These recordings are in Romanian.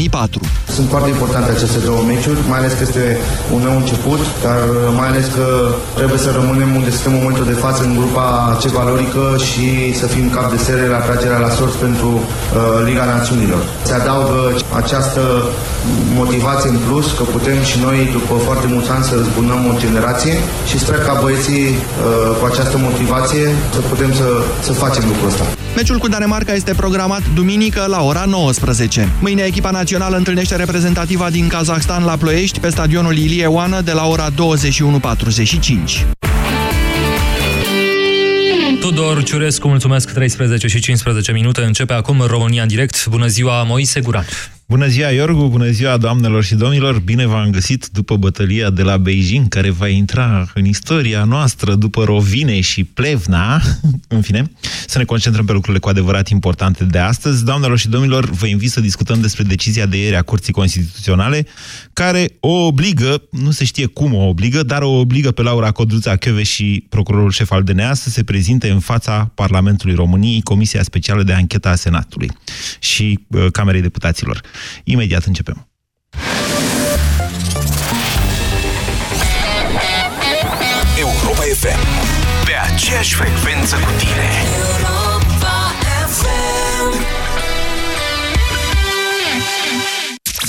2004. Sunt foarte importante aceste două meciuri, mai ales că este un nou început, dar mai ales că trebuie să rămânem unde suntem în momentul de față în grupa ce valorică și să fim cap de serie la tragerea la sorți pentru uh, Liga Națiunilor. Se adaugă această motivație în plus că putem și noi după foarte mulți ani să răzbunăm o generație și sper ca băieții uh, cu această motivație să putem să, să facem lucrul ăsta. Meciul cu Danemarca este programat duminică la ora 19. Mâine echipa națională întâlnește reprezentativa din Kazahstan la Ploiești pe stadionul Ilie Oană de la ora 21.45. Tudor Ciurescu, mulțumesc, 13 și 15 minute. Începe acum România în direct. Bună ziua, Moise Guran. Bună ziua, Iorgu! Bună ziua, doamnelor și domnilor! Bine v-am găsit după bătălia de la Beijing, care va intra în istoria noastră după Rovine și Plevna. În fine, să ne concentrăm pe lucrurile cu adevărat importante de astăzi. Doamnelor și domnilor, vă invit să discutăm despre decizia de ieri a Curții Constituționale, care o obligă, nu se știe cum o obligă, dar o obligă pe Laura Codruța Chioveș și procurorul șef al DNA să se prezinte în fața Parlamentului României Comisia Specială de Anchetă a Senatului și uh, Camerei Deputaților. Imediat începem. Europa FM. Pe aceeași frecvență cu tine.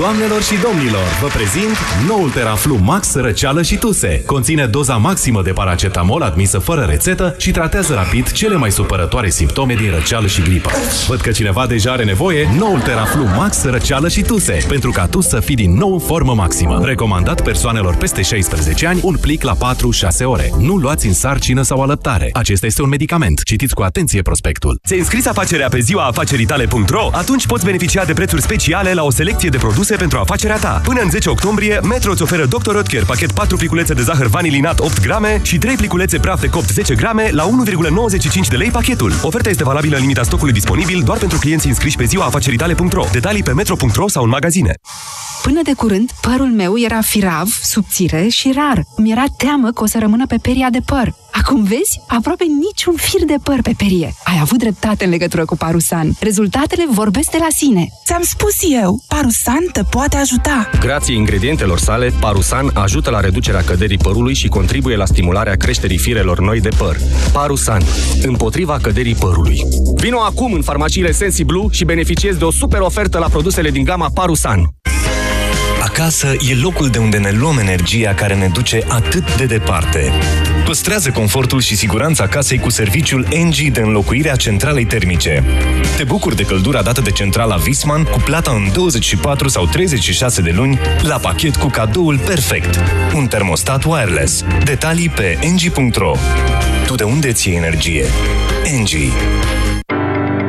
Doamnelor și domnilor, vă prezint noul Teraflu Max răceală și tuse. Conține doza maximă de paracetamol admisă fără rețetă și tratează rapid cele mai supărătoare simptome din răceală și gripă. Văd că cineva deja are nevoie, noul Teraflu Max răceală și tuse, pentru ca tu să fii din nou în formă maximă. Recomandat persoanelor peste 16 ani, un plic la 4-6 ore. Nu luați în sarcină sau alăptare. Acesta este un medicament. Citiți cu atenție prospectul. Ți-ai înscris afacerea pe ziua afaceritale.ro? Atunci poți beneficia de prețuri speciale la o selecție de produse pentru afacerea ta. Până în 10 octombrie, Metro îți oferă Dr. Oetker pachet 4 pliculețe de zahăr vanilinat 8 grame și 3 pliculețe praf de copt 10 grame la 1,95 de lei pachetul. Oferta este valabilă în limita stocului disponibil doar pentru clienții înscriși pe ziua afaceritale.ro. Detalii pe metro.ro sau în magazine. Până de curând, părul meu era firav, subțire și rar. Mi era teamă că o să rămână pe peria de păr. Acum vezi? Aproape niciun fir de păr pe perie. Ai avut dreptate în legătură cu Parusan. Rezultatele vorbesc de la sine. Ți-am spus eu, Parusan te poate ajuta. Grație ingredientelor sale, Parusan ajută la reducerea căderii părului și contribuie la stimularea creșterii firelor noi de păr. Parusan. Împotriva căderii părului. Vino acum în farmaciile Sensiblu și beneficiezi de o super ofertă la produsele din gama Parusan. Acasă e locul de unde ne luăm energia care ne duce atât de departe. Păstrează confortul și siguranța casei cu serviciul NG de înlocuire a centralei termice. Te bucuri de căldura dată de centrala Visman cu plata în 24 sau 36 de luni la pachet cu cadoul perfect. Un termostat wireless. Detalii pe ng.ro Tu de unde ți energie? NG.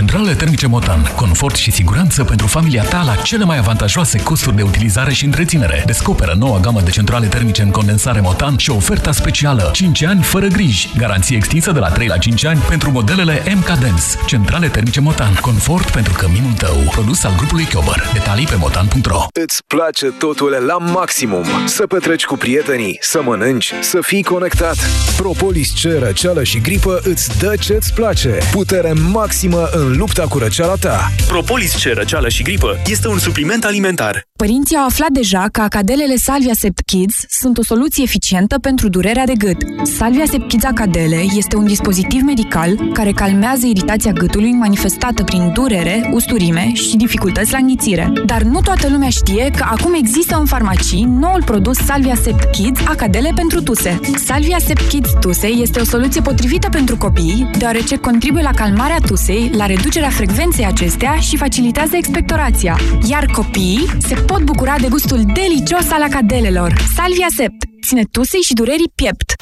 Centrale termice Motan. Confort și siguranță pentru familia ta la cele mai avantajoase costuri de utilizare și întreținere. Descoperă noua gamă de centrale termice în condensare Motan și oferta specială 5 ani fără griji. Garanție extinsă de la 3 la 5 ani pentru modelele MK Dance. Centrale termice Motan. Confort pentru căminul tău. Produs al grupului Chiober. Detalii pe motan.ro Îți place totul la maximum. Să petreci cu prietenii, să mănânci, să fii conectat. Propolis C, răceală și gripă îți dă ce-ți place. Putere maximă în lupta cu răceala ta. Propolis C, răceală și gripă este un supliment alimentar. Părinții au aflat deja că acadelele Salvia Sept Kids sunt o soluție eficientă pentru durerea de gât. Salvia Sept Kids Acadele este un dispozitiv medical care calmează iritația gâtului manifestată prin durere, usturime și dificultăți la înghițire. Dar nu toată lumea știe că acum există în farmacii noul produs Salvia Sept Kids Acadele pentru tuse. Salvia Sept Kids Tuse este o soluție potrivită pentru copii, deoarece contribuie la calmarea tusei, la reducerea frecvenței acestea și facilitează expectorația. Iar copiii se pot bucura de gustul delicios al acadelelor. Salvia Sept ține tusei și durerii piept.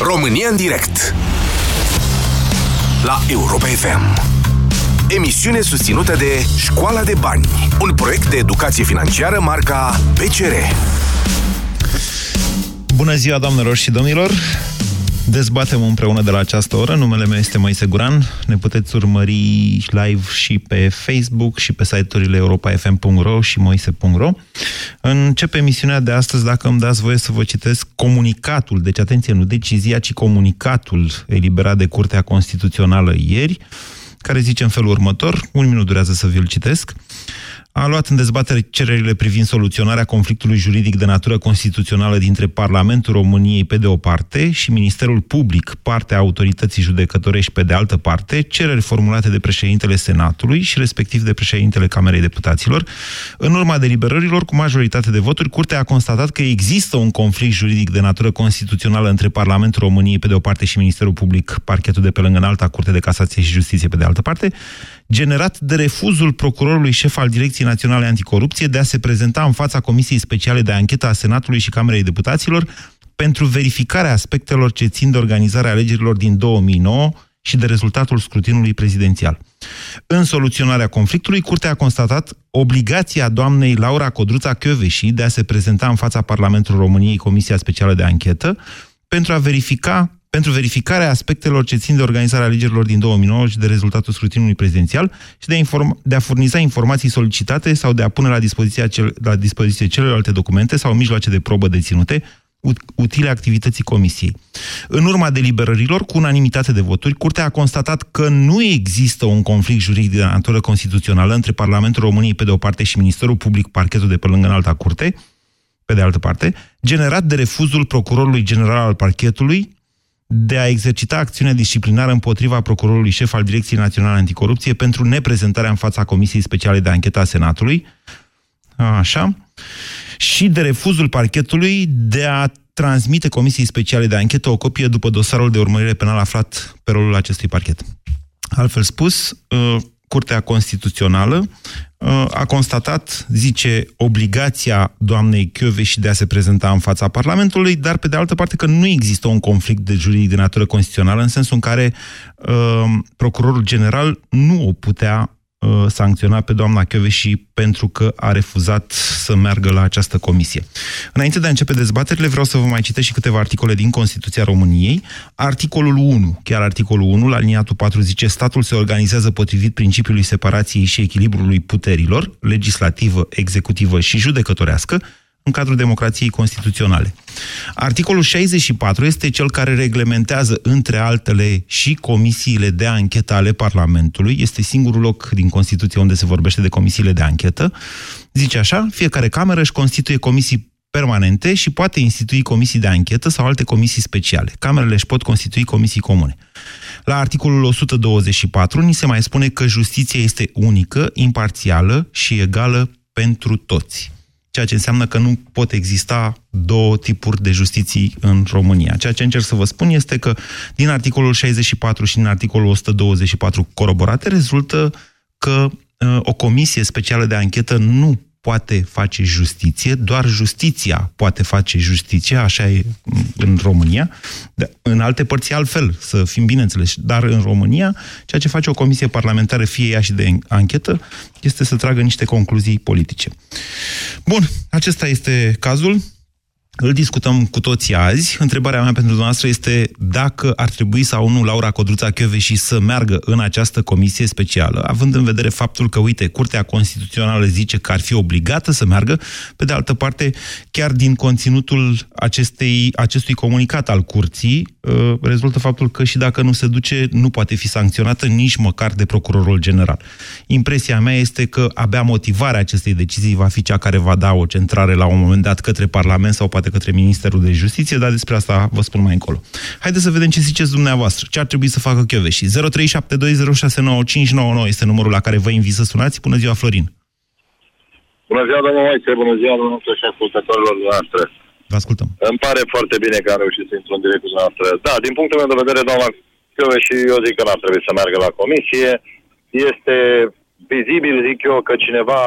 România în direct La Europa FM Emisiune susținută de Școala de Bani Un proiect de educație financiară marca PCR Bună ziua, doamnelor și domnilor! Dezbatem împreună de la această oră. Numele meu este Moise Guran. Ne puteți urmări live și pe Facebook și pe site-urile europa.fm.ro și moise.ro. Încep emisiunea de astăzi, dacă îmi dați voie să vă citesc comunicatul, deci atenție, nu decizia, ci comunicatul eliberat de Curtea Constituțională ieri, care zice în felul următor, un minut durează să vi-l citesc, a luat în dezbatere cererile privind soluționarea conflictului juridic de natură constituțională dintre Parlamentul României pe de o parte și Ministerul Public, partea autorității judecătorești pe de altă parte, cereri formulate de președintele Senatului și respectiv de președintele Camerei Deputaților. În urma deliberărilor, cu majoritate de voturi, Curtea a constatat că există un conflict juridic de natură constituțională între Parlamentul României pe de o parte și Ministerul Public, parchetul de pe lângă înalta Curte de Casație și Justiție pe de altă parte, generat de refuzul procurorului șef al Direcției Naționale Anticorupție de a se prezenta în fața Comisiei Speciale de Anchetă a Senatului și Camerei Deputaților pentru verificarea aspectelor ce țin de organizarea alegerilor din 2009 și de rezultatul scrutinului prezidențial. În soluționarea conflictului, Curtea a constatat obligația doamnei Laura Codruța Chioveși de a se prezenta în fața Parlamentului României Comisia Specială de Anchetă pentru a verifica pentru verificarea aspectelor ce țin de organizarea alegerilor din 2009 și de rezultatul scrutinului prezidențial și de, inform- de a furniza informații solicitate sau de a pune la dispoziție, cel- la dispoziție celelalte documente sau mijloace de probă deținute utile activității comisiei. În urma deliberărilor, cu unanimitate de voturi, Curtea a constatat că nu există un conflict juridic de natură constituțională între Parlamentul României pe de o parte și Ministerul Public, parchetul de pe lângă în alta curte, pe de altă parte, generat de refuzul procurorului general al parchetului de a exercita acțiunea disciplinară împotriva procurorului șef al Direcției Naționale Anticorupție pentru neprezentarea în fața Comisiei Speciale de Anchetă a Senatului, așa, și de refuzul parchetului de a transmite Comisiei Speciale de Anchetă o copie după dosarul de urmărire penală aflat pe rolul acestui parchet. Altfel spus, uh, Curtea Constituțională uh, a constatat, zice, obligația doamnei și de a se prezenta în fața Parlamentului, dar pe de altă parte că nu există un conflict de juridic de natură constituțională, în sensul în care uh, procurorul general nu o putea Uh, sancționa pe doamna și pentru că a refuzat să meargă la această comisie. Înainte de a începe dezbaterile, vreau să vă mai citesc și câteva articole din Constituția României. Articolul 1, chiar articolul 1, la liniatul 4, zice statul se organizează potrivit principiului separației și echilibrului puterilor, legislativă, executivă și judecătorească, în cadrul democrației constituționale. Articolul 64 este cel care reglementează, între altele, și comisiile de anchetă ale Parlamentului. Este singurul loc din Constituție unde se vorbește de comisiile de anchetă. Zice așa, fiecare cameră își constituie comisii permanente și poate institui comisii de anchetă sau alte comisii speciale. Camerele își pot constitui comisii comune. La articolul 124 ni se mai spune că justiția este unică, imparțială și egală pentru toți ceea ce înseamnă că nu pot exista două tipuri de justiții în România. Ceea ce încerc să vă spun este că din articolul 64 și din articolul 124 coroborate rezultă că uh, o comisie specială de anchetă nu poate face justiție, doar justiția poate face justiție, așa e în România. În alte părți altfel, să fim bineînțeles. Dar în România, ceea ce face o comisie parlamentară, fie ea și de anchetă, este să tragă niște concluzii politice. Bun, acesta este cazul. Îl discutăm cu toții azi. Întrebarea mea pentru dumneavoastră este dacă ar trebui sau nu Laura Codruța și să meargă în această comisie specială, având în vedere faptul că, uite, Curtea Constituțională zice că ar fi obligată să meargă, pe de altă parte, chiar din conținutul acestei, acestui comunicat al Curții, uh, rezultă faptul că și dacă nu se duce, nu poate fi sancționată nici măcar de Procurorul General. Impresia mea este că abia motivarea acestei decizii va fi cea care va da o centrare la un moment dat către Parlament sau poate poate către Ministerul de Justiție, dar despre asta vă spun mai încolo. Haideți să vedem ce ziceți dumneavoastră. Ce ar trebui să facă și 0372069599 este numărul la care vă invit să sunați. Bună ziua, Florin! Bună ziua, domnul Moise, bună ziua, domnul și ascultătorilor noastre. Vă ascultăm. Îmi pare foarte bine că am reușit să intru în direct cu noastră. Da, din punctul meu de vedere, doamna și eu zic că n-ar trebui să meargă la comisie. Este vizibil, zic eu, că cineva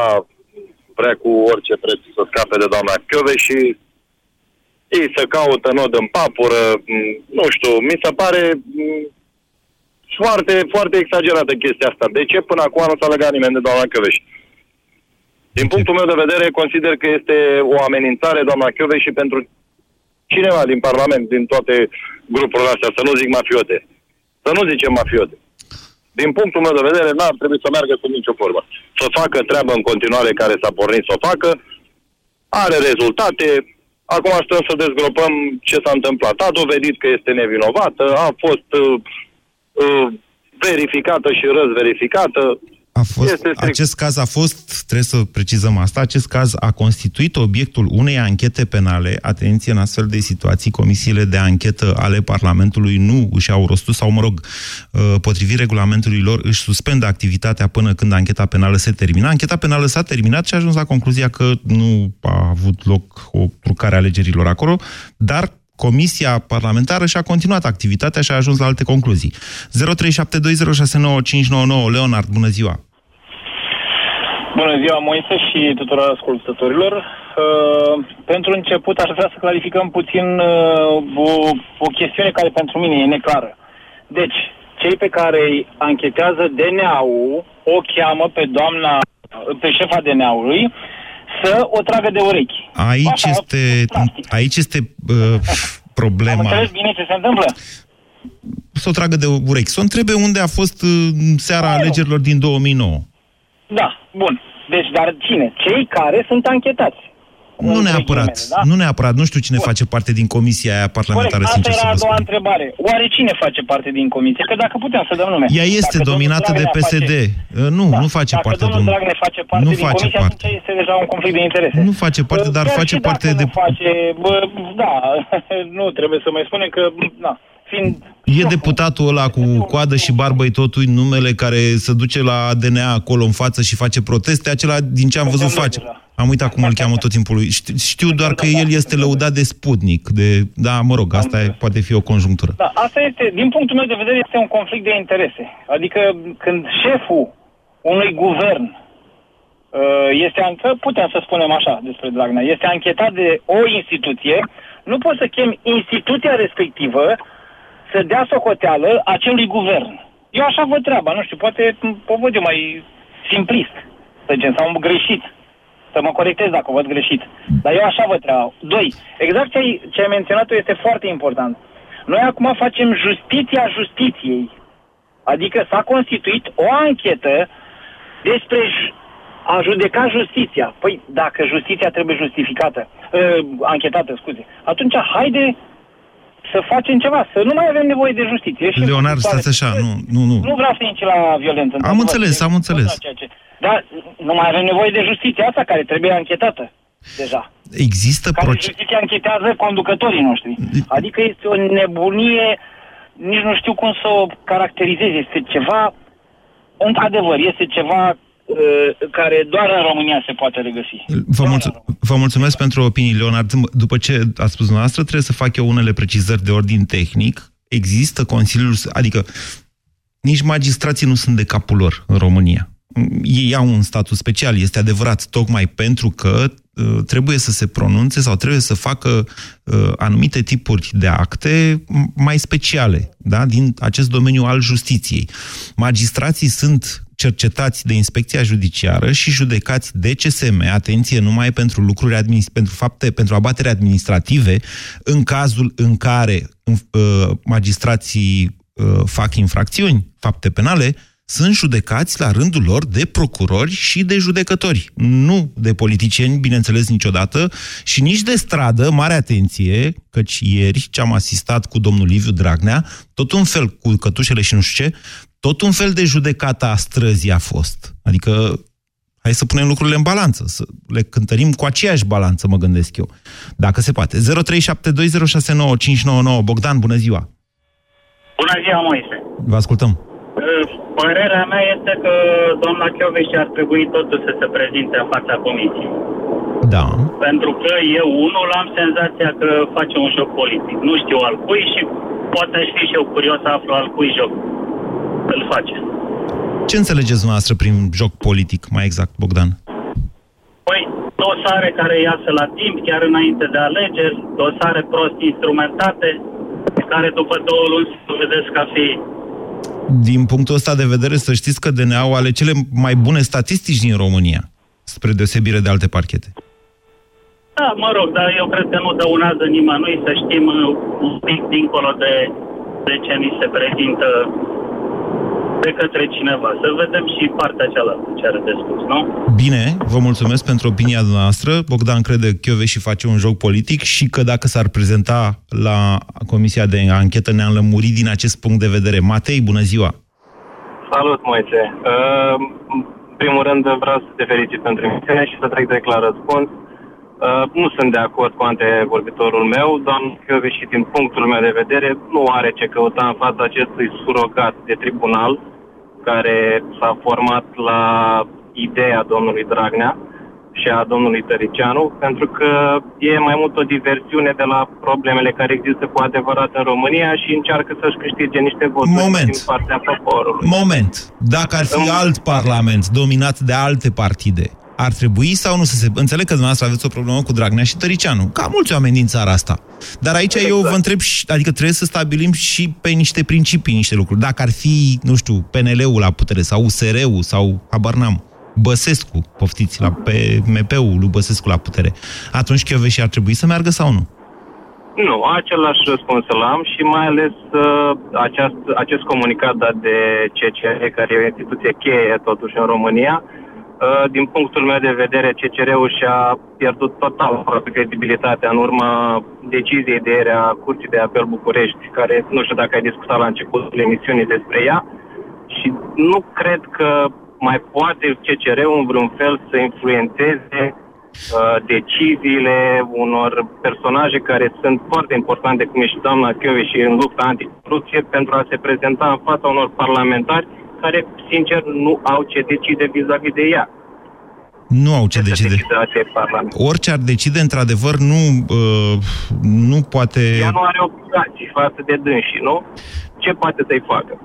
vrea cu orice preț să scape de doamna și ei să caută nod în papură, nu știu, mi se pare foarte, foarte exagerată chestia asta. De ce până acum nu s-a legat nimeni de doamna Căveș? Din punctul meu de vedere, consider că este o amenințare doamna și pentru cineva din Parlament, din toate grupurile astea, să nu zic mafiote. Să nu zicem mafiote. Din punctul meu de vedere, n-ar trebui să meargă sub nicio formă. Să facă treabă în continuare care s-a pornit să o facă, are rezultate, Acum stăm să dezgropăm ce s-a întâmplat. A dovedit că este nevinovată, a fost uh, uh, verificată și răzverificată. A fost, este acest caz a fost, trebuie să precizăm asta, acest caz a constituit obiectul unei anchete penale. Atenție, în astfel de situații, comisiile de anchetă ale Parlamentului nu își au rostul sau, mă rog, uh, potrivit regulamentului lor, își suspendă activitatea până când ancheta penală se termină. Ancheta penală s-a terminat și a ajuns la concluzia că nu a avut loc o trucare a alegerilor acolo, dar Comisia parlamentară și-a continuat activitatea și a ajuns la alte concluzii. 0372069599 Leonard, bună ziua! Bună ziua, Moise și tuturor ascultătorilor. Uh, pentru început aș vrea să clarificăm puțin uh, o, o chestiune care pentru mine e neclară. Deci, cei pe care îi anchetează DNA-ul o cheamă pe doamna, pe șefa DNA-ului să o tragă de urechi. Aici Așa, este, aici este uh, problema. Am înțeles bine ce se întâmplă? Să o tragă de urechi. Să o întrebe unde a fost uh, seara Aia. alegerilor din 2009. Da, bun. Deci, dar cine? Cei care sunt anchetați. Nu neapărat, da? nu neapărat. Nu știu cine Bun. face parte din comisia aia parlamentară, Corect. sincer Asta era a doua întrebare. Oare cine face parte din comisie? Că dacă putem să dăm nume. Ea este dacă dominată de PSD. Face... Uh, nu, da. nu face dacă parte. Dacă domnul Dragne face parte nu din face comisie, parte. atunci este deja un conflict de interese. Nu face parte, dar Chiar face parte de... face, bă, da, nu trebuie să mai spunem că, da, fiind E deputatul ăla cu coadă și barbă totul numele care se duce la DNA acolo în față și face proteste, acela din ce am văzut face. Am uitat cum îl cheamă tot timpul lui. Știu doar că el este lăudat de Sputnik. De, da, mă rog, asta e, poate fi o conjunctură. Da, asta este, din punctul meu de vedere, este un conflict de interese. Adică când șeful unui guvern uh, este, putem să spunem așa despre Dragnea, este anchetat de o instituție, nu poți să chem instituția respectivă să dea socoteală acelui guvern. Eu așa văd treaba, nu știu, poate o văd eu mai simplist, să zicem, sau greșit. Să mă corectez dacă văd greșit. Dar eu așa văd treaba. Doi, exact ce ai, ce ai menționat este foarte important. Noi acum facem justiția justiției. Adică s-a constituit o anchetă despre a judeca justiția. Păi, dacă justiția trebuie justificată, uh, anchetată, scuze, atunci haide să facem ceva, să nu mai avem nevoie de justiție. Și Leonard, stați așa, nu, nu, nu. Nu vreau să inci la violență. Am înțeles, am înțeles. Dar nu mai avem nevoie de justiție asta care trebuie anchetată deja. Există care proces... justiția anchetează conducătorii noștri. Adică este o nebunie, nici nu știu cum să o caracterizez. Este ceva, într-adevăr, este ceva Uh, care doar în România se poate regăsi. Vă, mulțu- vă mulțumesc pentru opinii, Leonard. După ce ați spus dumneavoastră, trebuie să fac eu unele precizări de ordin tehnic. Există Consiliul, adică nici magistrații nu sunt de capul lor în România. Ei au un statut special, este adevărat, tocmai pentru că uh, trebuie să se pronunțe sau trebuie să facă uh, anumite tipuri de acte mai speciale, da? din acest domeniu al justiției. Magistrații sunt cercetați de inspecția judiciară și judecați de CSM, atenție, numai pentru lucruri administ- pentru fapte, pentru abatere administrative, în cazul în care uh, magistrații uh, fac infracțiuni, fapte penale, sunt judecați la rândul lor de procurori și de judecători. Nu de politicieni, bineînțeles, niciodată, și nici de stradă, mare atenție, căci ieri ce am asistat cu domnul Liviu Dragnea, tot un fel cu cătușele și nu știu ce, tot un fel de judecată a străzii a fost. Adică, hai să punem lucrurile în balanță, să le cântărim cu aceeași balanță, mă gândesc eu, dacă se poate. 0372069599 Bogdan, bună ziua! Bună ziua, Moise! Vă ascultăm! Părerea mea este că doamna Chioveș ar trebui totul să se prezinte în fața comisiei. Da. Pentru că eu, unul, am senzația că face un joc politic. Nu știu al cui și poate aș fi și eu curios să aflu al cui joc îl face. Ce înțelegeți dumneavoastră prin joc politic, mai exact, Bogdan? Păi, dosare care iasă la timp, chiar înainte de alegeri, dosare prost instrumentate, care după două luni se vedeți ca fi din punctul ăsta de vedere, să știți că DNA-ul are cele mai bune statistici din România, spre deosebire de alte parchete. Da, mă rog, dar eu cred că nu dăunează nimănui să știm un pic dincolo de, de ce ni se prezintă de către cineva. Să vedem și partea cealaltă ce are de spus, nu? Bine, vă mulțumesc pentru opinia noastră. Bogdan crede că și face un joc politic și că dacă s-ar prezenta la Comisia de Anchetă ne-am lămurit din acest punct de vedere. Matei, bună ziua! Salut, Moise! Uh, în primul rând vreau să te felicit pentru emisiune și să trec de clar răspuns. Uh, nu sunt de acord cu antevorbitorul meu, doamna și din punctul meu de vedere, nu are ce căuta în fața acestui surogat de tribunal, care s-a format la ideea domnului Dragnea și a domnului Tăricianu, pentru că e mai mult o diversiune de la problemele care există cu adevărat în România și încearcă să-și câștige niște voturi Moment. din partea poporului. Moment. Dacă ar fi alt parlament dominat de alte partide, ar trebui sau nu să se... Înțeleg că dumneavoastră aveți o problemă cu Dragnea și Tăricianu, ca mulți oameni din țara asta. Dar aici exact. eu vă întreb, adică trebuie să stabilim și pe niște principii, niște lucruri. Dacă ar fi, nu știu, PNL-ul la putere sau USR-ul sau, habar n-am, Băsescu, poftiți, la pe MP-ul lui Băsescu la putere, atunci Chioveși ar trebui să meargă sau nu? Nu, același răspuns îl am și mai ales uh, aceast, acest comunicat dat de CCR, care e o instituție cheie totuși în România, Uh, din punctul meu de vedere, CCR-ul și-a pierdut total credibilitatea în urma deciziei de ieri a Curții de Apel București, care nu știu dacă ai discutat la începutul emisiunii despre ea, și nu cred că mai poate CCR-ul în vreun fel să influențeze uh, deciziile unor personaje care sunt foarte importante, cum e și doamna Chiove și în lupta anticorupție, pentru a se prezenta în fața unor parlamentari care, sincer, nu au ce decide vis-a-vis de ea. Nu au ce, ce decide. Orice ar decide, într-adevăr, nu, uh, nu poate... Ea nu are obligații față de dânsii, nu? Ce poate să-i facă?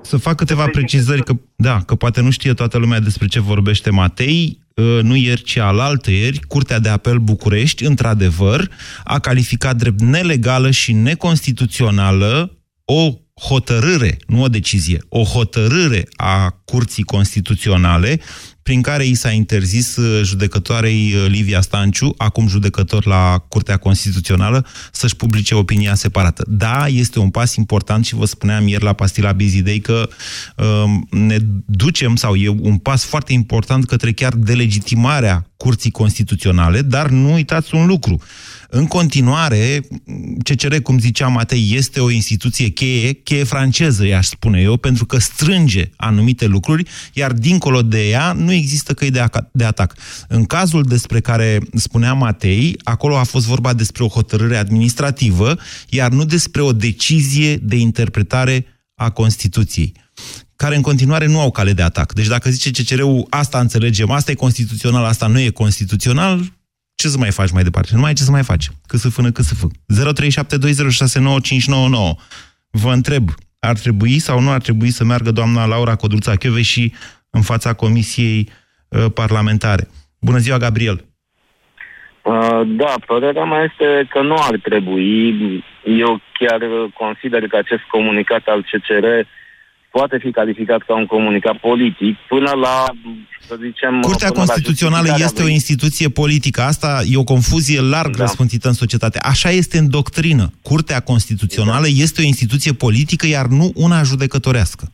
Să fac câteva precizări, că, da, că poate nu știe toată lumea despre ce vorbește Matei. Uh, nu ieri, ci alaltă ieri, Curtea de Apel București, într-adevăr, a calificat drept nelegală și neconstituțională o hotărâre, nu o decizie, o hotărâre a Curții Constituționale prin care i s-a interzis uh, judecătoarei uh, Livia Stanciu, acum judecător la Curtea Constituțională, să-și publice opinia separată. Da, este un pas important și vă spuneam ieri la Pastila Bizidei că um, ne ducem, sau e un pas foarte important către chiar delegitimarea Curții Constituționale, dar nu uitați un lucru. În continuare, CCR, cum zicea Matei, este o instituție cheie, cheie franceză, i-aș spune eu, pentru că strânge anumite lucruri, iar dincolo de ea nu există căi de, de atac. În cazul despre care spunea Matei, acolo a fost vorba despre o hotărâre administrativă, iar nu despre o decizie de interpretare a Constituției care în continuare nu au cale de atac. Deci dacă zice CCR-ul, asta înțelegem, asta e constituțional, asta nu e constituțional, ce să mai faci mai departe? Nu mai ai ce să mai faci. Cât să fână, cât să fă. 0372069599. Vă întreb, ar trebui sau nu ar trebui să meargă doamna Laura Codruța și în fața Comisiei uh, Parlamentare? Bună ziua, Gabriel! Uh, da, părerea mea este că nu ar trebui. Eu chiar consider că acest comunicat al CCR poate fi calificat ca un comunicat politic până la, să zicem... Curtea până la Constituțională justificarea este o lui. instituție politică. Asta e o confuzie larg Da. răspântită în societate. Așa este în doctrină. Curtea Constituțională este o instituție politică, iar nu una judecătorească.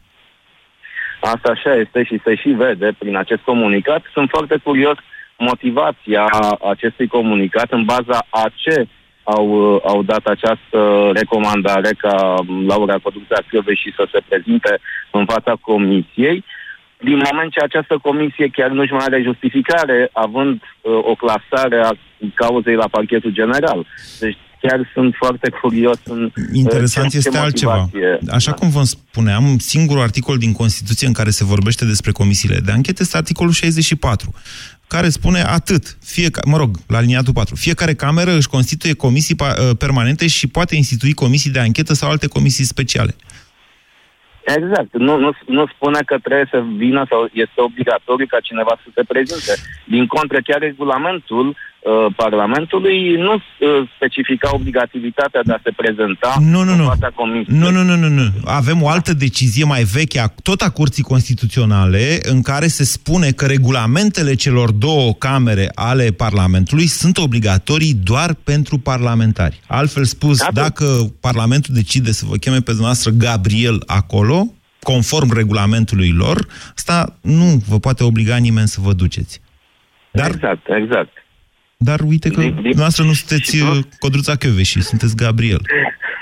Asta așa este și se și vede prin acest comunicat. Sunt foarte curios motivația acestui comunicat, în baza a ce au, uh, au dat această recomandare ca Laura Codruța și să se prezinte în fața comisiei, din moment ce această comisie chiar nu-și mai are justificare, având uh, o clasare a cauzei la parchetul general. Deci chiar sunt foarte curios în uh, Interesant ce- ce este altceva. motivație- Așa cum vă spuneam, singurul articol din Constituție în care se vorbește despre comisiile de anchetă este articolul 64, care spune atât, fie, mă rog, la liniatul 4, fiecare cameră își constituie comisii pa- uh, permanente și poate institui comisii de anchetă sau alte comisii speciale. Exact. Nu, nu, nu spune că trebuie să vină sau este obligatoriu ca cineva să se prezinte. Din contră, chiar regulamentul uh, Parlamentului nu uh, specifica obligativitatea de a se prezenta Nu, nu, în nu. fața comisiei. Nu, nu, nu, nu, nu. Avem o altă decizie mai veche, a- tot a Curții Constituționale, în care se spune că regulamentele celor două camere ale Parlamentului sunt obligatorii doar pentru parlamentari. Altfel spus, dacă Parlamentul decide să vă cheme pe dumneavoastră Gabriel acolo, conform regulamentului lor, asta nu vă poate obliga nimeni să vă duceți. Dar, exact, exact. Dar uite că dumneavoastră nu sunteți uh, Codruța și sunteți Gabriel.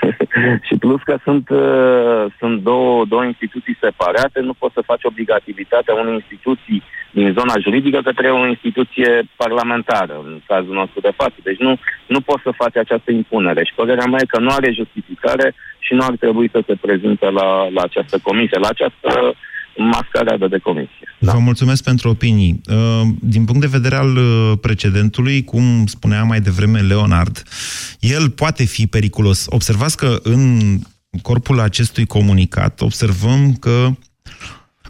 și plus că sunt, uh, sunt două, două instituții separate, nu poți să faci obligativitatea unei instituții din zona juridică către o instituție parlamentară, în cazul nostru de față. Deci nu, nu poți să faci această impunere. Și părerea mea e că nu are justificare și nu ar trebui să se prezinte la, la această comisie, la această mascaradă de comisie. Vă mulțumesc pentru opinii. Uh, Din punct de vedere al uh, precedentului, cum spunea mai devreme Leonard, el poate fi periculos. Observați că în corpul acestui comunicat observăm că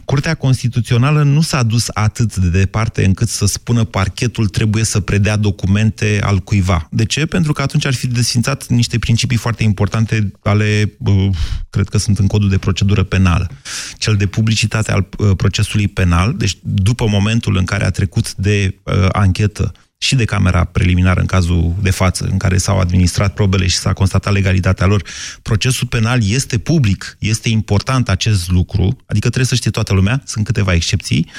Curtea Constituțională nu s-a dus atât de departe încât să spună parchetul trebuie să predea documente al cuiva. De ce? Pentru că atunci ar fi desfințat niște principii foarte importante ale, uh, cred că sunt în codul de procedură penală. Cel de publicitate al uh, procesului penal, deci după momentul în care a trecut de uh, anchetă și de camera preliminară în cazul de față, în care s-au administrat probele și s-a constatat legalitatea lor, procesul penal este public, este important acest lucru, adică trebuie să știe toată lumea, sunt câteva excepții,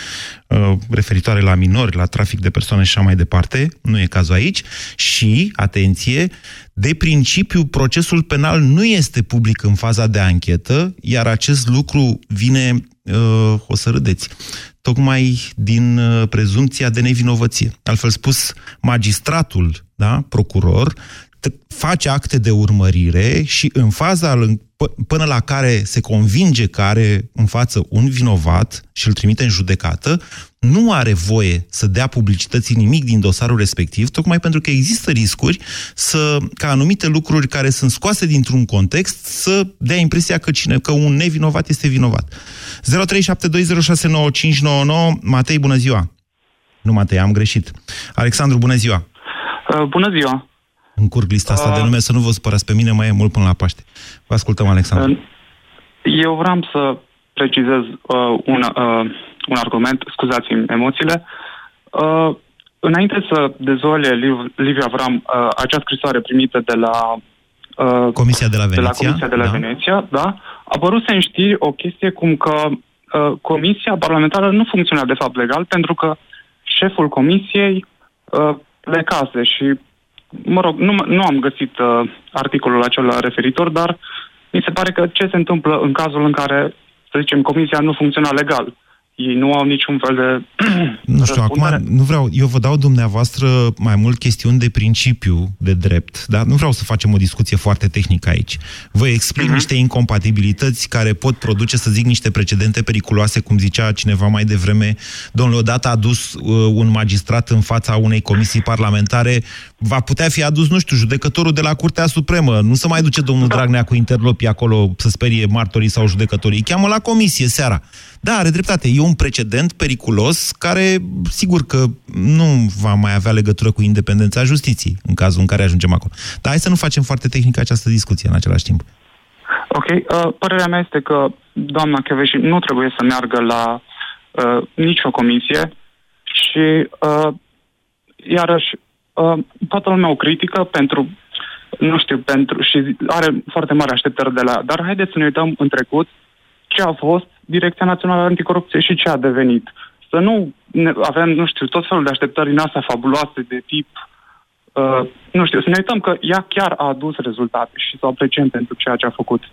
uh, referitoare la minori, la trafic de persoane și așa mai departe, nu e cazul aici, și, atenție, de principiu, procesul penal nu este public în faza de anchetă, iar acest lucru vine, uh, o să râdeți, tocmai din uh, prezumția de nevinovăție. Altfel spus, magistratul, da, procuror, t- face acte de urmărire și în faza în- p- până la care se convinge că are în față un vinovat și îl trimite în judecată, nu are voie să dea publicității nimic din dosarul respectiv, tocmai pentru că există riscuri să, ca anumite lucruri care sunt scoase dintr-un context să dea impresia că, cine, că un nevinovat este vinovat. 0372069599 Matei, bună ziua! Nu, Matei, am greșit. Alexandru, bună ziua! Uh, bună ziua! Încurc lista asta Uh. de nume, să nu vă supărați pe mine, mai e mult până la Paște. Vă ascultăm, Alexandru. Uh, Eu vreau să precizez uh, un, uh, un argument, scuzați-mi emoțiile. Uh, înainte să dezvolie Liv- Livia Avram uh, acea scrisoare primită de la uh, Comisia de la de la Veneția. Comisia de la da. Veneția, da, a părut să știri o chestie cum că uh, Comisia parlamentară nu funcționa de fapt legal pentru că șeful Comisiei uh, plecase și, mă rog, nu, m- nu am găsit uh, articolul acela referitor, dar mi se pare că ce se întâmplă în cazul în care, să zicem, Comisia nu funcționa legal. Ei nu au niciun fel de Nu știu, acum nu vreau, eu vă dau dumneavoastră mai mult chestiuni de principiu, de drept, dar nu vreau să facem o discuție foarte tehnică aici. Vă explic uh-huh. niște incompatibilități care pot produce, să zic, niște precedente periculoase, cum zicea cineva mai devreme. Domnule, odată a dus uh, un magistrat în fața unei comisii parlamentare, va putea fi adus, nu știu, judecătorul de la Curtea Supremă. Nu se mai duce domnul da. Dragnea cu interlopii acolo să sperie martorii sau judecătorii. Îi cheamă la comisie seara. Da, are dreptate. E un precedent periculos care, sigur că nu va mai avea legătură cu independența justiției în cazul în care ajungem acolo. Dar hai să nu facem foarte tehnică această discuție în același timp. Ok, uh, părerea mea este că doamna Cheveși nu trebuie să meargă la uh, nicio comisie și uh, iarăși uh, toată lumea o critică pentru nu știu, pentru și are foarte mari așteptări de la... Dar haideți să ne uităm în trecut ce a fost Direcția Națională Anticorupție și ce a devenit. Să nu ne, avem, nu știu, tot felul de așteptări din astea fabuloase de tip Uh, nu știu, să ne uităm că ea chiar a adus rezultate și să o apreciem pentru ceea ce a făcut.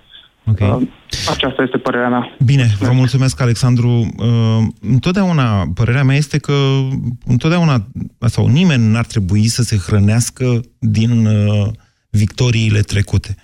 Okay. Uh, aceasta este părerea mea. Bine, vă mulțumesc, Alexandru. Uh, întotdeauna, părerea mea este că întotdeauna, sau nimeni n-ar trebui să se hrănească din uh, victoriile trecute.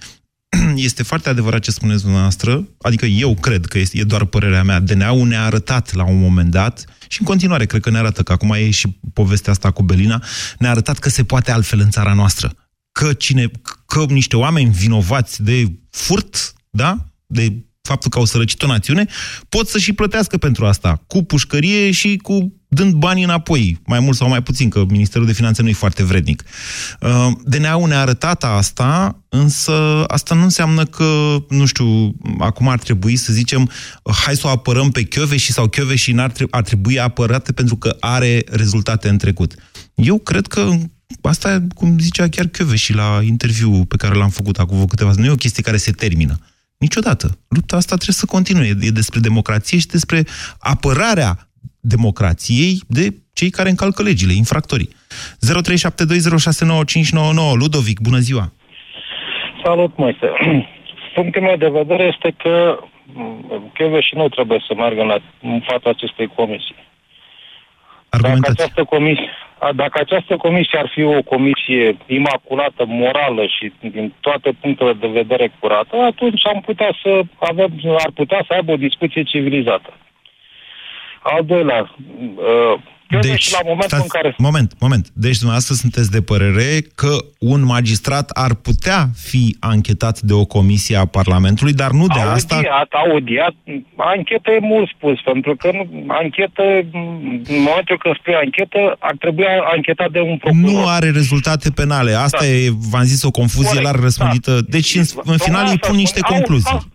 Este foarte adevărat ce spuneți dumneavoastră, adică eu cred că este, e doar părerea mea. DNA-ul ne-a arătat la un moment dat și în continuare cred că ne arată că acum e și povestea asta cu Belina, ne-a arătat că se poate altfel în țara noastră. Că, cine, că niște oameni vinovați de furt, da? de faptul că au sărăcit o națiune, pot să și plătească pentru asta, cu pușcărie și cu dând banii înapoi, mai mult sau mai puțin, că Ministerul de Finanțe nu e foarte vrednic. Uh, DNA-ul ne-a arătat asta, însă asta nu înseamnă că, nu știu, acum ar trebui să zicem, hai să o apărăm pe și sau și ar ar trebui apărate pentru că are rezultate în trecut. Eu cred că asta, cum zicea chiar și la interviu pe care l-am făcut acum câteva zi, nu e o chestie care se termină. Niciodată. Lupta asta trebuie să continue. E despre democrație și despre apărarea democrației de cei care încalcă legile, infractorii. 0372069599 Ludovic, bună ziua! Salut, Moise! Punctul meu de vedere este că și nu trebuie să meargă la, în fața acestei comisii. Dacă această, comisie, dacă această comisie ar fi o comisie imaculată, morală și din toate punctele de vedere curată, atunci am putea să avem, ar putea să aibă o discuție civilizată. Al doilea, uh, deci, la momentul stați, în care... Moment, moment. Deci dumneavoastră sunteți de părere că un magistrat ar putea fi anchetat de o comisie a Parlamentului, dar nu de audiat, asta... Audiat, audiat. Anchetă e mult spus, pentru că nu, anchetă, în momentul când spui anchetă, ar trebui anchetat de un procuror. Nu are rezultate penale. Asta da. e, v-am zis, o confuzie Corect, larg răspândită. Da. Deci, în, în final, îi pun niște concluzii.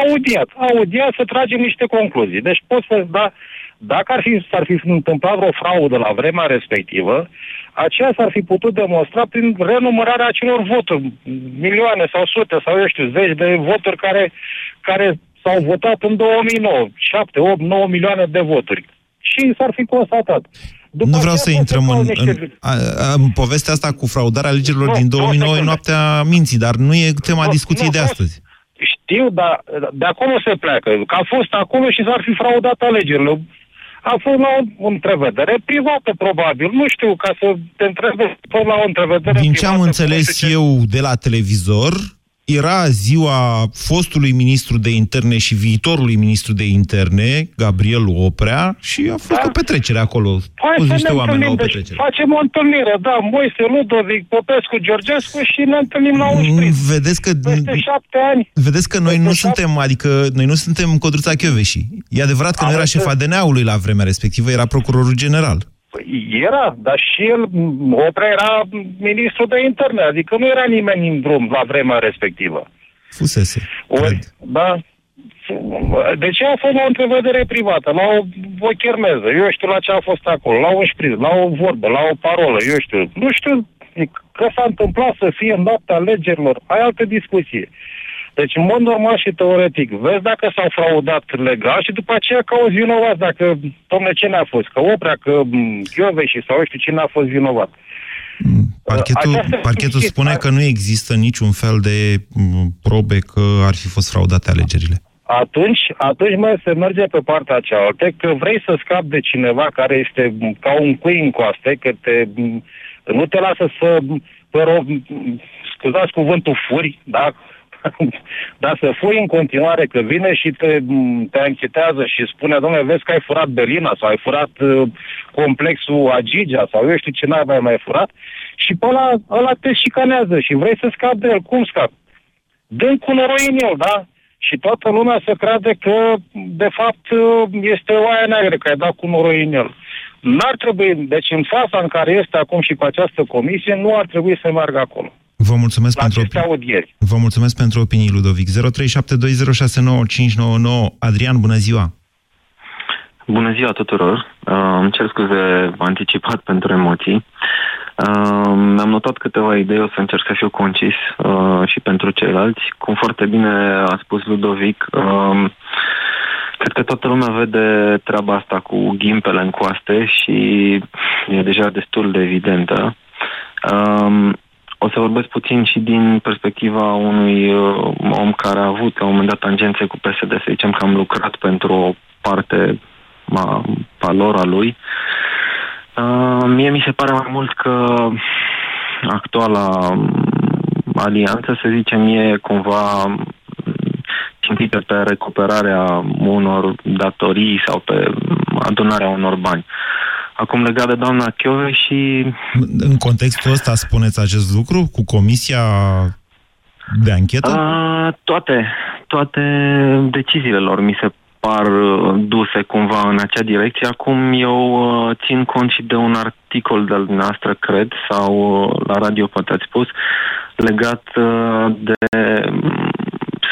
Audiat, audiat să tragem niște concluzii. Deci poți să da dacă ar fi, s-ar fi întâmplat vreo fraudă la vremea respectivă, aceea s-ar fi putut demonstra prin renumărarea acelor voturi, milioane sau sute sau, eu știu, zeci de voturi care, care s-au votat în 2009, 7, 8, 9 milioane de voturi. Și s-ar fi constatat. După nu vreau să intrăm în, niște... în, a, a, în povestea asta cu fraudarea alegerilor din 2009 în noaptea minții, dar nu e tema nu, discuției nu, de astăzi. Știu, dar de acolo se pleacă. Că a fost acolo și s-ar fi fraudat alegerile a fost la o întrevedere privată, probabil. Nu știu, ca să te întrebe la o întrevedere Din privată, ce am înțeles eu de la televizor, era ziua fostului ministru de interne și viitorului ministru de interne, Gabriel Oprea, și a fost da? o petrecere acolo. Hai să niște ne oameni la o deci petrecere. Deci facem o întâlnire, da, Moise, Ludovic, Popescu, Georgescu și ne întâlnim la un sprint. Vedeți că... Peste șapte ani. Vedeți că noi nu șapte... suntem, adică noi nu suntem Codruța Chioveși. E adevărat că nu era șefa DNA-ului la vremea respectivă, era procurorul general. Păi era, dar și el, Oprea era ministru de interne, adică nu era nimeni în drum la vremea respectivă. Fusese, Ori, da, de ce a fost la o întrevedere privată, la o, o chermeză, eu știu la ce a fost acolo, la un șpriț, la o vorbă, la o parolă, eu știu. Nu știu că s-a întâmplat să fie în noaptea alegerilor, ai altă discuție. Deci, în mod normal și teoretic, vezi dacă s-au fraudat legal și după aceea cauzi vinovat dacă, domne, ce n-a fost, că Oprea, că și sau știu cine a fost vinovat. Parchetul, parchetul spune că nu există niciun fel de probe că ar fi fost fraudate alegerile. Atunci, atunci mai se merge pe partea cealaltă, că vrei să scapi de cineva care este ca un cui în coaste, că te, nu te lasă să, vă rog, scuzați cuvântul furi, da? Dar să fui în continuare că vine și te, te anchetează și spune, domnule, vezi că ai furat Berlina sau ai furat uh, complexul Agigea sau eu știu ce n-ai mai, mai furat și pe ăla, ăla te șicanează și vrei să scapi de el. Cum scapi? Dând cu noroi în el, da? Și toată lumea să crede că, de fapt, uh, este oaia neagră, că ai dat cu noroi în el. N-ar trebui, deci în fața în care este acum și cu această comisie, nu ar trebui să meargă acolo. Vă mulțumesc la pentru aceste audieri. Vă mulțumesc pentru opinii, Ludovic. 0372069599. Adrian, bună ziua! Bună ziua tuturor! Uh, îmi cer scuze anticipat pentru emoții. Uh, mi-am notat câteva idei, o să încerc să fiu concis uh, și pentru ceilalți. Cum foarte bine a spus Ludovic, uh, cred că toată lumea vede treaba asta cu ghimpele în coaste și e deja destul de evidentă. Uh, o să vorbesc puțin și din perspectiva unui uh, om care a avut la un moment dat tangențe cu PSD, să zicem că am lucrat pentru o parte a valora lui. Uh, mie mi se pare mai mult că actuala um, alianță, să zicem, e cumva țintită pe recuperarea unor datorii sau pe adunarea unor bani. Acum legat de doamna Chiove și... În contextul ăsta spuneți acest lucru cu comisia de anchetă? A, toate, toate deciziile lor mi se par uh, duse cumva în acea direcție. Acum eu uh, țin cont și de un articol de-al noastră, cred, sau uh, la radio poate ați spus, legat de mm,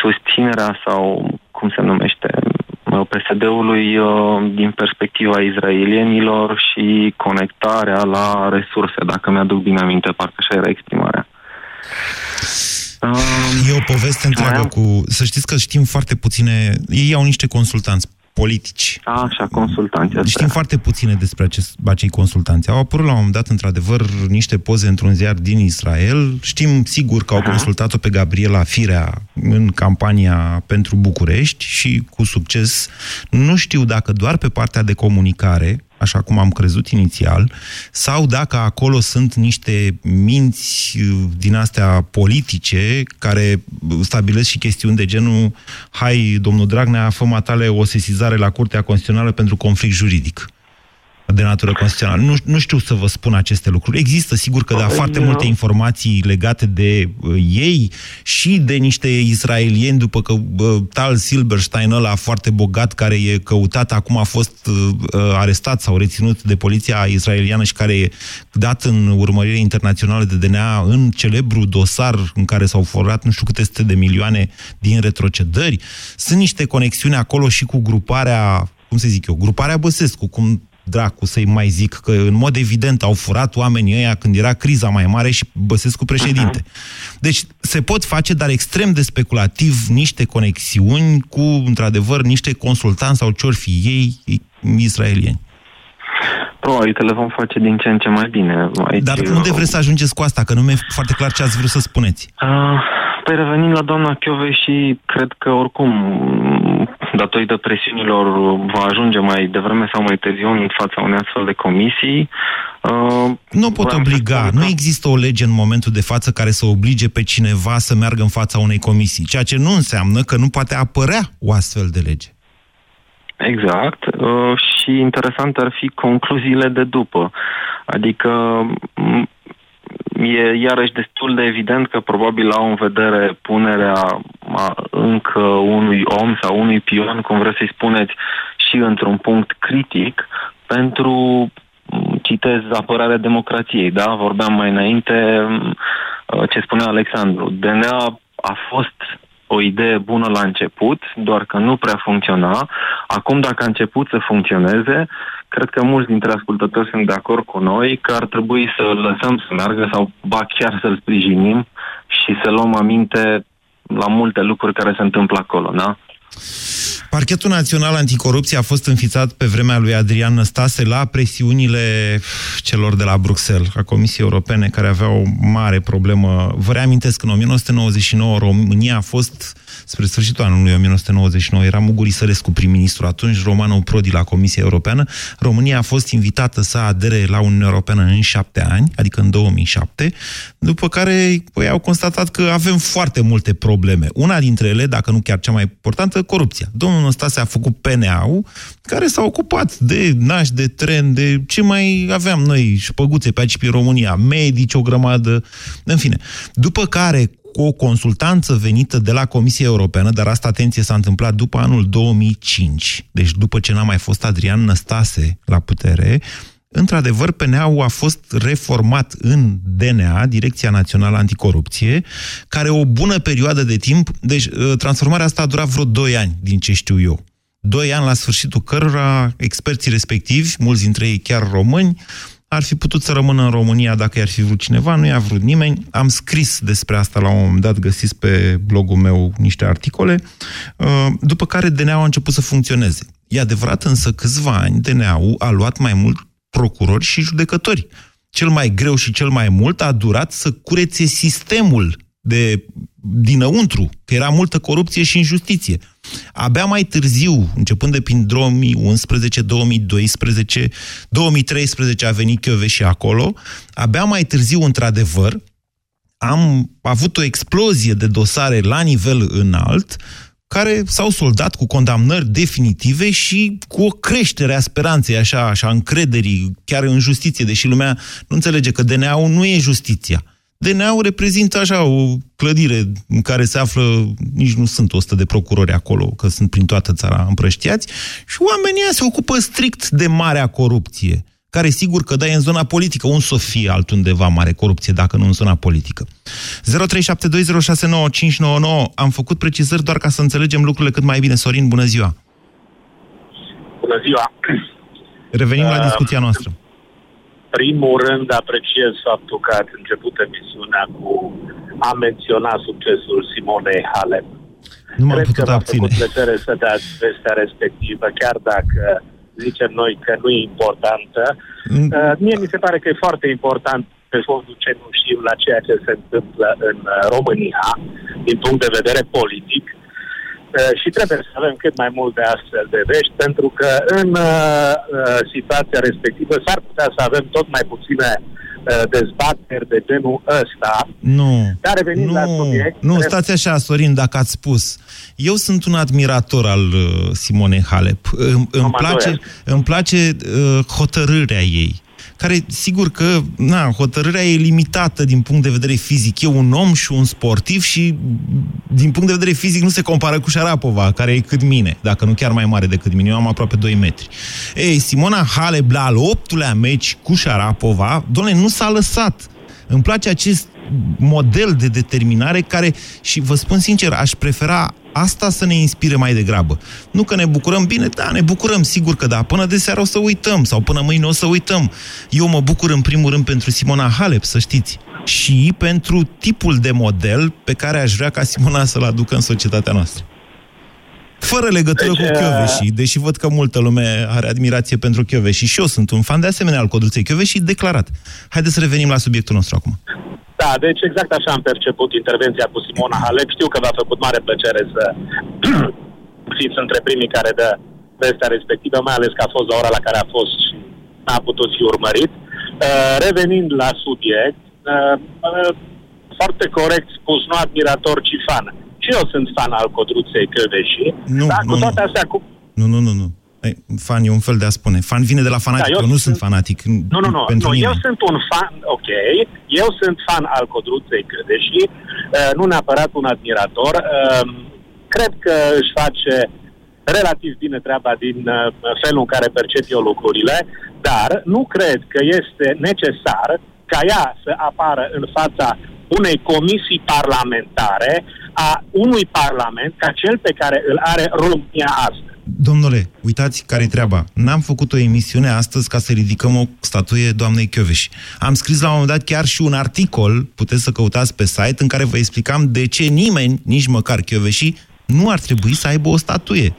susținerea sau cum se numește PSD-ului din perspectiva izraelienilor și conectarea la resurse, dacă mi-aduc bine aminte, parcă așa era exprimarea. E o poveste întreagă cu... Să știți că știm foarte puține... Ei au niște consultanți politici. A, așa, consultanți. Astea. Știm foarte puține despre acest, acei consultanți. Au apărut la un moment dat, într-adevăr, niște poze într-un ziar din Israel. Știm sigur că au Aha. consultat-o pe Gabriela Firea în campania pentru București și cu succes. Nu știu dacă doar pe partea de comunicare, așa cum am crezut inițial, sau dacă acolo sunt niște minți uh, din astea politice care stabilesc și chestiuni de genul hai, domnul Dragnea, fă tale o sesizare la Curtea Constituțională pentru conflict juridic de natură constituțională. Nu, nu știu să vă spun aceste lucruri. Există, sigur că da, foarte multe informații legate de uh, ei și de niște israelieni, după că uh, Tal Silberstein, ăla foarte bogat, care e căutat, acum a fost uh, uh arestat sau reținut de poliția israeliană și care e dat în urmărire internațională de DNA în celebru dosar în care s-au forat nu știu câte sute de milioane din retrocedări. Sunt niște conexiuni acolo și cu gruparea cum să zic eu, gruparea Băsescu, cum dracu să-i mai zic, că în mod evident au furat oamenii ăia când era criza mai mare și Băsescu președinte. Uh-huh. Deci se pot face, dar extrem de speculativ, niște conexiuni cu, într-adevăr, niște consultanți sau ce fi ei israelieni. Probabil că le vom face din ce în ce mai bine. Aici Dar unde vreți să ajungeți cu asta? Că nu mi-e foarte clar ce ați vrut să spuneți. Uh, păi revenim la doamna Chiove și cred că oricum datorită presiunilor, va ajunge mai devreme sau mai târziu în fața unei astfel de comisii. Uh, nu pot obliga. Nu există o lege în momentul de față care să oblige pe cineva să meargă în fața unei comisii, ceea ce nu înseamnă că nu poate apărea o astfel de lege. Exact. Uh, și interesant ar fi concluziile de după. Adică e iarăși destul de evident că probabil au în vedere punerea încă unui om sau unui pion, cum vreți să-i spuneți, și într-un punct critic pentru, citez, apărarea democrației. Da? Vorbeam mai înainte ce spunea Alexandru. DNA a fost o idee bună la început, doar că nu prea funcționa. Acum, dacă a început să funcționeze, cred că mulți dintre ascultători sunt de acord cu noi că ar trebui să îl lăsăm să meargă sau ba chiar să-l sprijinim și să luăm aminte la multe lucruri care se întâmplă acolo, da? Parchetul Național Anticorupție a fost înfițat pe vremea lui Adrian Năstase la presiunile celor de la Bruxelles, a Comisiei Europene, care aveau o mare problemă. Vă reamintesc că în 1999 România a fost spre sfârșitul anului 1999, era Muguri Sărescu prim-ministru atunci, Romano Prodi la Comisia Europeană. România a fost invitată să adere la Uniunea Europeană în șapte ani, adică în 2007, după care păi, au constatat că avem foarte multe probleme. Una dintre ele, dacă nu chiar cea mai importantă, corupția. Domnul Năstase a făcut PNA-ul, care s-a ocupat de nași, de tren, de ce mai aveam noi și șpăguțe pe aici pe România, medici, o grămadă, în fine. După care, cu o consultanță venită de la Comisia Europeană, dar asta, atenție, s-a întâmplat după anul 2005, deci după ce n-a mai fost Adrian Năstase la putere, într-adevăr, PNA-ul a fost reformat în DNA, Direcția Națională Anticorupție, care o bună perioadă de timp, deci uh, transformarea asta a durat vreo 2 ani, din ce știu eu. Doi ani la sfârșitul cărora experții respectivi, mulți dintre ei chiar români, ar fi putut să rămână în România dacă i-ar fi vrut cineva, nu i-a vrut nimeni. Am scris despre asta la un moment dat, găsiți pe blogul meu niște articole, uh, după care DNA-ul a început să funcționeze. E adevărat însă câțiva ani DNA-ul a luat mai mult procurori și judecători. Cel mai greu și cel mai mult a durat să curețe sistemul de dinăuntru, că era multă corupție și injustiție. Abia mai târziu, începând de prin 2011, 2012, 2013 a venit și acolo, abia mai târziu, într-adevăr, am avut o explozie de dosare la nivel înalt, care s-au soldat cu condamnări definitive și cu o creștere a speranței, așa, așa, încrederii, chiar în justiție, deși lumea nu înțelege că DNA-ul nu e justiția. DNA-ul reprezintă așa o clădire în care se află, nici nu sunt 100 de procurori acolo, că sunt prin toată țara împrăștiați, și oamenii se ocupă strict de marea corupție, care sigur că dai în zona politică, un să fie altundeva mare corupție, dacă nu în zona politică. 0372069599 Am făcut precizări doar ca să înțelegem lucrurile cât mai bine. Sorin, bună ziua! Bună ziua! Revenim uh, la discuția noastră primul rând apreciez faptul că ați început emisiunea cu a menționa succesul Simonei Halep. Nu m-am Cred putut că abține. făcut plăcere să dați vestea respectivă, chiar dacă zicem noi că nu e importantă. Mm. Uh, mie mi se pare că e foarte important pe fondul cenușiu la ceea ce se întâmplă în uh, România, din punct de vedere politic. Uh, și trebuie să avem cât mai mult de astfel de vești, pentru că în uh, uh, situația respectivă s-ar putea să avem tot mai puține uh, dezbateri de genul ăsta. Nu, Dar revenind nu, la subiect... nu, stați așa, Sorin, dacă ați spus. Eu sunt un admirator al uh, Simone Halep. Îmi, îmi place, îmi place uh, hotărârea ei care, sigur că, na, hotărârea e limitată din punct de vedere fizic. E un om și un sportiv și, din punct de vedere fizic, nu se compară cu Șarapova, care e cât mine, dacă nu chiar mai mare decât mine. Eu am aproape 2 metri. Ei, Simona Halep, la al optulea meci cu Șarapova, doamne, nu s-a lăsat. Îmi place acest model de determinare care, și vă spun sincer, aș prefera asta să ne inspire mai degrabă. Nu că ne bucurăm bine, da, ne bucurăm, sigur că da. Până de seară o să uităm, sau până mâine o să uităm. Eu mă bucur în primul rând pentru Simona Halep, să știți. Și pentru tipul de model pe care aș vrea ca Simona să-l aducă în societatea noastră. Fără legătură Deci, cu Chioveși, deși văd că multă lume are admirație pentru Chioveși și eu sunt un fan de asemenea al Codruței Chioveși declarat. Haideți să revenim la subiectul nostru acum. Da, deci exact așa am perceput intervenția cu Simona Halep. Știu că v-a făcut mare plăcere să fiți între primii care dă vestea respectivă, mai ales că a fost la ora la care a fost și n-a putut fi urmărit. Uh, revenind la subiect, uh, uh, foarte corect spus, nu admirator, ci fan. Și eu sunt fan al Codruței Căveși, Nu, dar cu nu, toate nu. astea, cu, Nu, nu, nu, nu. Ei, fan e un fel de a spune. Fan vine de la fanatic. Da, eu eu, nu sunt- sunt fanatic. Nu, nu, nu. Pentru nu mine. eu sunt un fan, ok, eu sunt fan al Codruței Cădeși, uh, nu neapărat un admirator. Uh, cred că își face relativ bine treaba din uh, felul în care percep eu lucrurile, dar nu cred că este necesar ca ea să apară în fața unei comisii parlamentare a unui parlament ca cel pe care îl are România astăzi. Domnule, uitați care-i treaba. N-am făcut o emisiune astăzi ca să ridicăm o statuie doamnei Chioveși. Am scris la un moment dat chiar și un articol, puteți să căutați pe site, în care vă explicam de ce nimeni, nici măcar Chioveși, nu ar trebui să aibă o statuie.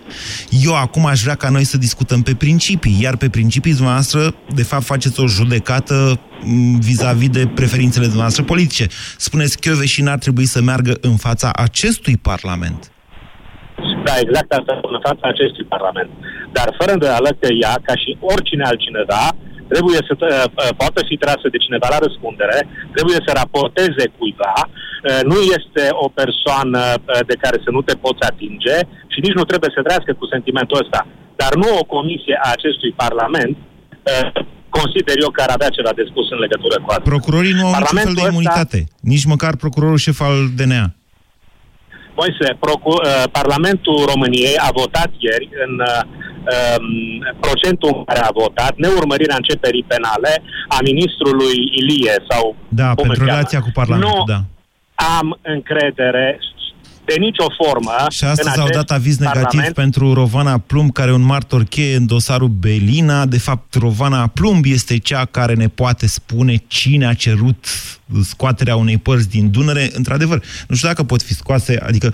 Eu acum aș vrea ca noi să discutăm pe principii, iar pe principii dumneavoastră, de fapt, faceți o judecată m, vis-a-vis de preferințele dumneavoastră politice. Spuneți că Chioveși n-ar trebui să meargă în fața acestui parlament. Da, exact asta în fața acestui Parlament. Dar fără îndoială că ea, ca și oricine altcineva, trebuie să uh, poată fi trasă de cineva la răspundere, trebuie să raporteze cuiva, uh, nu este o persoană uh, de care să nu te poți atinge și nici nu trebuie să trăiască cu sentimentul ăsta. Dar nu o comisie a acestui Parlament uh, consider eu că ar avea ceva de spus în legătură cu asta. Procurorii nu au niciun fel de Parlamentul ăsta- imunitate. Nici măcar procurorul șef al DNA. Moise, procu- uh, Parlamentul României a votat ieri în uh, um, procentul în care a votat, neurmărirea începerii penale a ministrului Ilie sau Da, cum pentru îl cheamă. relația cu Parlamentul, nu da. am încredere de nicio formă Și astăzi în au acest dat aviz negativ parlament. pentru Rovana Plumb, care e un martor cheie în dosarul Belina. De fapt, Rovana Plumb este cea care ne poate spune cine a cerut scoaterea unei părți din Dunăre. Într-adevăr, nu știu dacă pot fi scoase, adică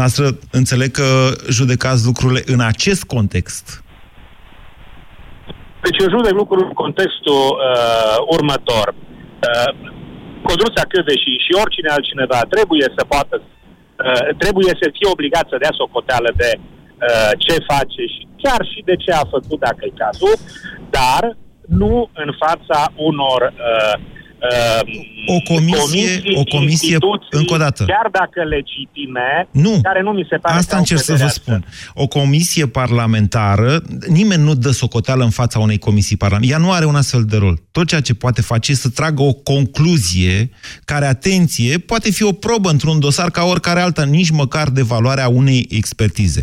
noastră înțeleg că judecați lucrurile în acest context. Deci eu judec lucrul în contextul uh, următor. Uh, Codruța Căveși și oricine altcineva trebuie să poată, uh, trebuie să fie obligat să dea socoteală de uh, ce face și chiar și de ce a făcut, dacă e cazul, dar nu în fața unor uh, uh, O comisie, o comisie, instituții, încă o dată. chiar dacă legitime, Nu. care nu mi se pare că Asta au încerc să vă vederea spun. O comisie parlamentară, nimeni nu dă socoteală în fața unei comisii parlamentare. Ea nu are un astfel de rol. Tot ceea ce poate face este să tragă o concluzie care, atenție, poate fi o probă într-un dosar ca oricare alta, nici măcar de valoarea unei expertize.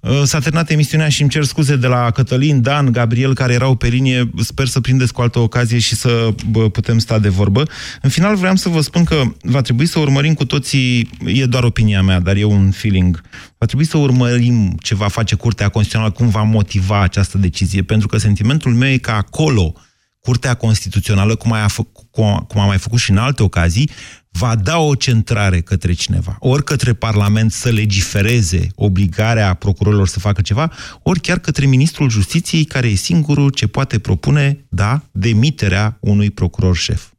Uh, S-a terminat emisiunea și îmi cer scuze de la Cătălin, Dan, Gabriel, care erau pe linie. Sper să prindeți cu altă ocazie și să bă, putem sta de vorbă. În final vreau să vă spun că va trebui să urmărim cu toții, e doar opinia mea, dar e un feeling, va trebui să urmărim ce va face Curtea Constituțională, cum va motiva această decizie, pentru că sentimentul meu e că acolo Curtea Constituțională, cum a, făcut, cum a mai făcut și în alte ocazii, va da o centrare către cineva, ori către Parlament să legifereze obligarea procurorilor să facă ceva, ori chiar către Ministrul Justiției, care e singurul ce poate propune, da, demiterea unui procuror șef.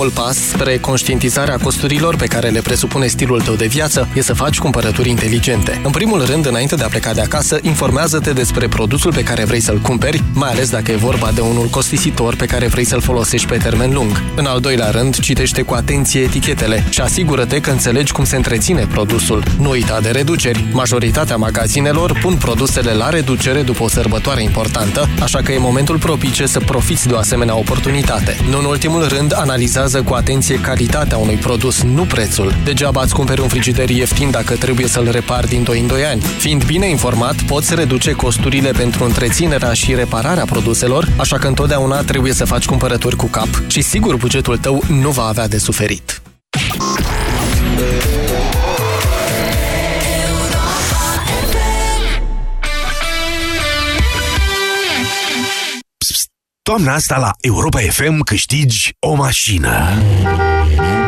Primul pas spre conștientizarea costurilor pe care le presupune stilul tău de viață e să faci cumpărături inteligente. În primul rând, înainte de a pleca de acasă, informează-te despre produsul pe care vrei să-l cumperi, mai ales dacă e vorba de unul costisitor pe care vrei să-l folosești pe termen lung. În al doilea rând, citește cu atenție etichetele și asigură-te că înțelegi cum se întreține produsul. Nu uita de reduceri. Majoritatea magazinelor pun produsele la reducere după o sărbătoare importantă, așa că e momentul propice să profiți de o asemenea oportunitate. Nu în ultimul rând, analizează cu atenție calitatea unui produs, nu prețul. Degeaba îți cumperi un frigider ieftin dacă trebuie să-l repari din 2 în 2 ani. Fiind bine informat, poți reduce costurile pentru întreținerea și repararea produselor, așa că întotdeauna trebuie să faci cumpărături cu cap și sigur bugetul tău nu va avea de suferit. Toamna asta la Europa FM câștigi o mașină.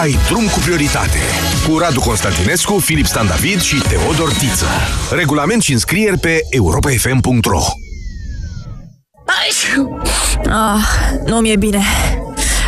Ai drum cu prioritate. Cu Radu Constantinescu, Filip Stan David și Teodor Tiță. Regulament și înscrieri pe europafm.ro Ah, nu mi-e bine.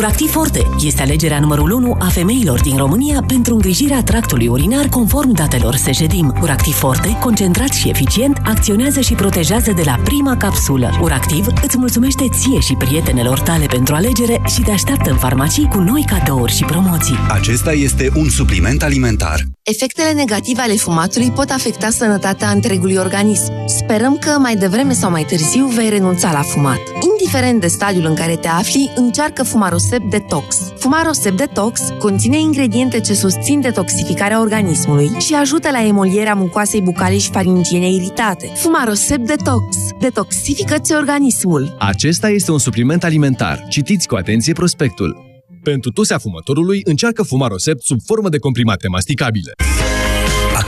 Uractiv Forte este alegerea numărul 1 a femeilor din România pentru îngrijirea tractului urinar conform datelor Sejedim. Uractiv Forte, concentrat și eficient, acționează și protejează de la prima capsulă. Uractiv îți mulțumește ție și prietenelor tale pentru alegere și te așteaptă în farmacii cu noi cadouri și promoții. Acesta este un supliment alimentar. Efectele negative ale fumatului pot afecta sănătatea întregului organism. Sperăm că mai devreme sau mai târziu vei renunța la fumat. Indiferent de stadiul în care te afli, încearcă Fumarosep Detox. Fumarosep Detox conține ingrediente ce susțin detoxificarea organismului și ajută la emolierea mucoasei bucale și faringiene iritate. Fumarosep Detox. Detoxifică-ți organismul. Acesta este un supliment alimentar. Citiți cu atenție prospectul. Pentru tusea fumătorului, încearcă Fumarosept sub formă de comprimate masticabile.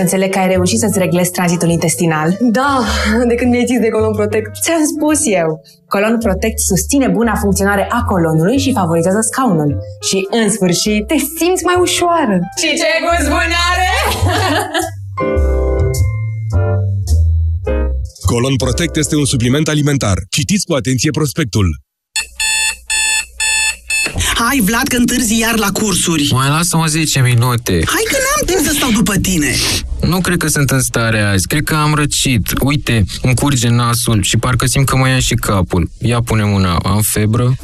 Să înțeleg că ai reușit să-ți reglezi tranzitul intestinal. Da, de când mi-ai zis de Colon Protect. Ți-am spus eu. Colon Protect susține buna funcționare a colonului și favorizează scaunul. Și, în sfârșit, te simți mai ușoară. Și ce gust bun are? Colon Protect este un supliment alimentar. Citiți cu atenție prospectul. Hai, Vlad, că întârzi iar la cursuri. Mai lasă-mă 10 minute. Hai că n-am timp să stau după tine. Nu cred că sunt în stare azi. Cred că am răcit. Uite, îmi curge nasul și parcă simt că mă ia și capul. Ia pune mâna. Am febră?